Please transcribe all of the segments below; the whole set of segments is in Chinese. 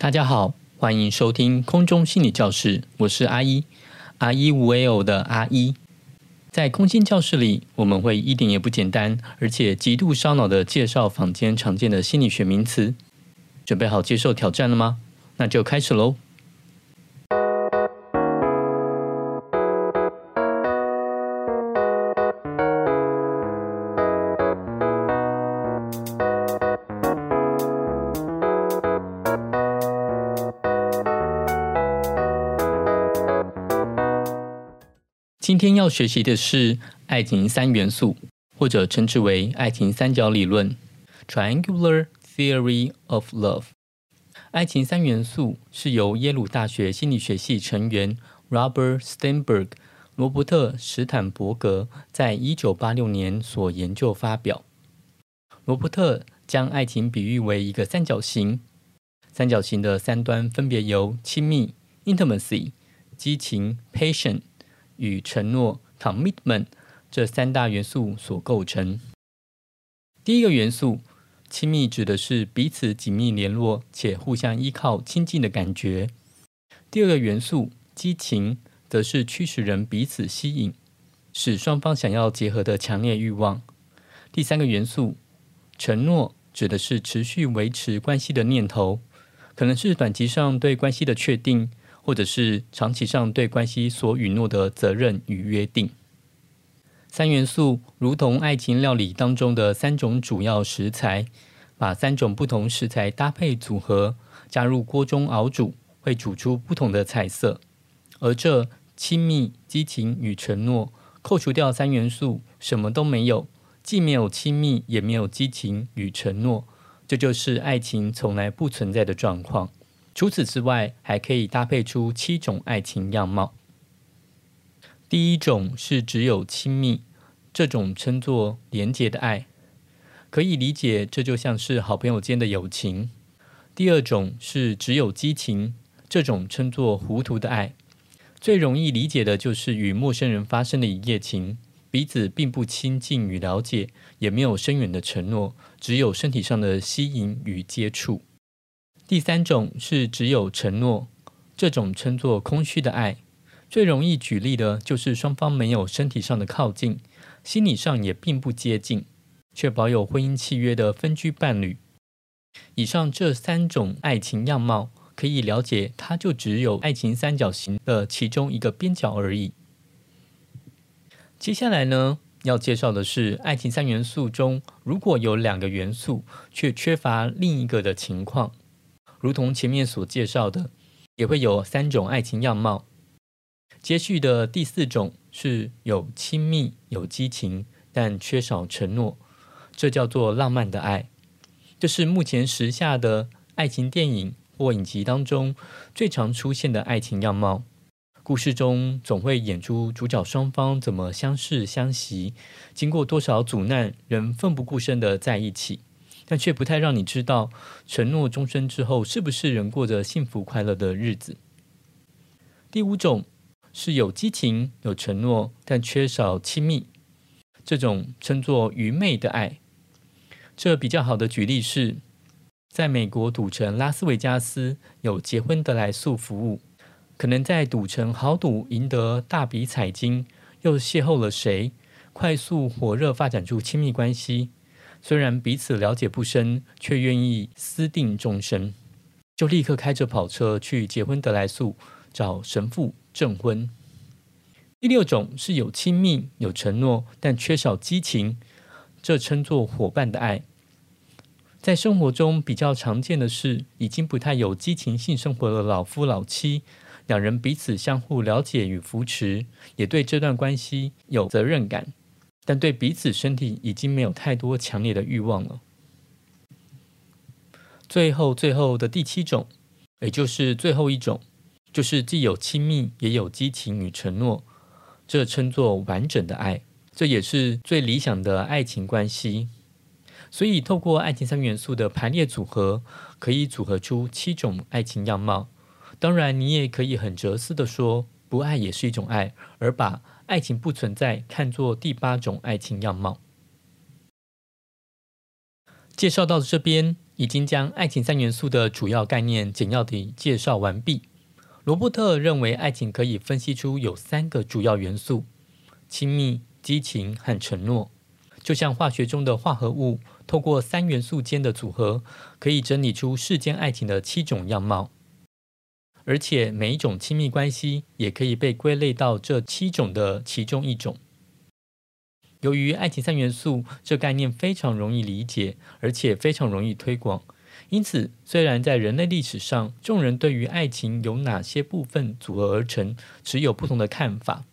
大家好，欢迎收听空中心理教室，我是阿一，阿一无为偶的阿一。在空心教室里，我们会一点也不简单，而且极度烧脑的介绍坊间常见的心理学名词。准备好接受挑战了吗？那就开始喽。今天要学习的是爱情三元素，或者称之为爱情三角理论 （Triangular Theory of Love）。爱情三元素是由耶鲁大学心理学系成员 Robert Sternberg（ 罗伯特·史坦伯格）在一九八六年所研究发表。罗伯特将爱情比喻为一个三角形，三角形的三端分别由亲密 （intimacy）、激情 （passion） 与承诺 （commitment） 这三大元素所构成。第一个元素，亲密，指的是彼此紧密联络且互相依靠、亲近的感觉。第二个元素，激情，则是驱使人彼此吸引，使双方想要结合的强烈欲望。第三个元素，承诺，指的是持续维持关系的念头，可能是短期上对关系的确定。或者是长期上对关系所允诺的责任与约定。三元素如同爱情料理当中的三种主要食材，把三种不同食材搭配组合，加入锅中熬煮，会煮出不同的菜色。而这亲密、激情与承诺，扣除掉三元素，什么都没有，既没有亲密，也没有激情与承诺，这就是爱情从来不存在的状况。除此之外，还可以搭配出七种爱情样貌。第一种是只有亲密，这种称作廉洁的爱，可以理解，这就像是好朋友间的友情。第二种是只有激情，这种称作糊涂的爱，最容易理解的就是与陌生人发生的一夜情，彼此并不亲近与了解，也没有深远的承诺，只有身体上的吸引与接触。第三种是只有承诺，这种称作空虚的爱。最容易举例的就是双方没有身体上的靠近，心理上也并不接近，却保有婚姻契约的分居伴侣。以上这三种爱情样貌，可以了解，它就只有爱情三角形的其中一个边角而已。接下来呢，要介绍的是爱情三元素中，如果有两个元素却缺乏另一个的情况。如同前面所介绍的，也会有三种爱情样貌。接续的第四种是有亲密、有激情，但缺少承诺，这叫做浪漫的爱。这是目前时下的爱情电影或影集当中最常出现的爱情样貌。故事中总会演出主角双方怎么相识相惜，经过多少阻难，仍奋不顾身的在一起。但却不太让你知道，承诺终身之后是不是仍过着幸福快乐的日子。第五种是有激情、有承诺，但缺少亲密，这种称作愚昧的爱。这比较好的举例是，在美国赌城拉斯维加斯有结婚得来速服务，可能在赌城豪赌赢得大笔彩金，又邂逅了谁，快速火热发展出亲密关系。虽然彼此了解不深，却愿意私定终身，就立刻开着跑车去结婚得来速，找神父证婚。第六种是有亲密、有承诺，但缺少激情，这称作伙伴的爱。在生活中比较常见的是，已经不太有激情性生活的老夫老妻，两人彼此相互了解与扶持，也对这段关系有责任感。但对彼此身体已经没有太多强烈的欲望了。最后，最后的第七种，也就是最后一种，就是既有亲密也有激情与承诺，这称作完整的爱，这也是最理想的爱情关系。所以，透过爱情三元素的排列组合，可以组合出七种爱情样貌。当然，你也可以很哲思的说，不爱也是一种爱，而把爱情不存在，看作第八种爱情样貌。介绍到这边，已经将爱情三元素的主要概念简要地介绍完毕。罗伯特认为，爱情可以分析出有三个主要元素：亲密、激情和承诺。就像化学中的化合物，透过三元素间的组合，可以整理出世间爱情的七种样貌。而且，每一种亲密关系也可以被归类到这七种的其中一种。由于爱情三元素这概念非常容易理解，而且非常容易推广，因此虽然在人类历史上，众人对于爱情由哪些部分组合而成持有不同的看法。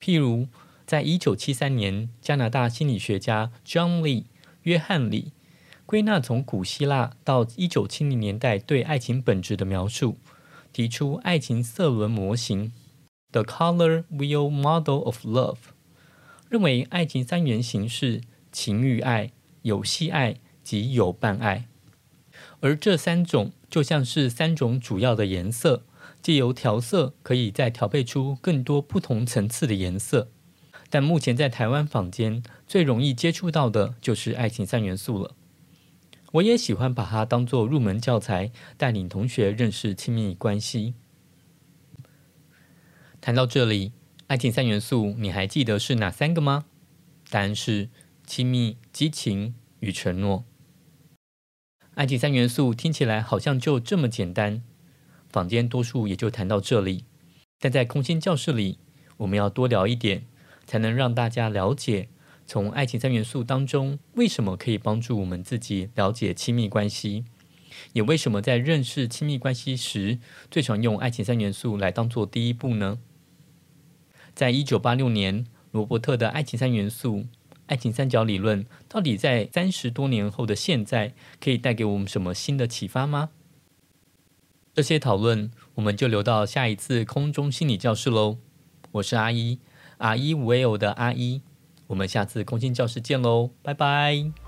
譬如，在一九七三年，加拿大心理学家 John Lee 约翰里归纳从古希腊到一九七零年代对爱情本质的描述，提出爱情色轮模型 The Color Wheel Model of Love。认为爱情三原型是情欲爱、游戏爱及友伴爱，而这三种就像是三种主要的颜色，借由调色可以再调配出更多不同层次的颜色。但目前在台湾坊间最容易接触到的就是爱情三元素了。我也喜欢把它当做入门教材，带领同学认识亲密关系。谈到这里。爱情三元素，你还记得是哪三个吗？答案是亲密、激情与承诺。爱情三元素听起来好像就这么简单，坊间多数也就谈到这里。但在空心教室里，我们要多聊一点，才能让大家了解，从爱情三元素当中，为什么可以帮助我们自己了解亲密关系，也为什么在认识亲密关系时，最常用爱情三元素来当做第一步呢？在一九八六年，罗伯特的爱情三元素、爱情三角理论，到底在三十多年后的现在，可以带给我们什么新的启发吗？这些讨论，我们就留到下一次空中心理教室喽。我是阿一，阿一无为偶的阿一，我们下次空心教室见喽，拜拜。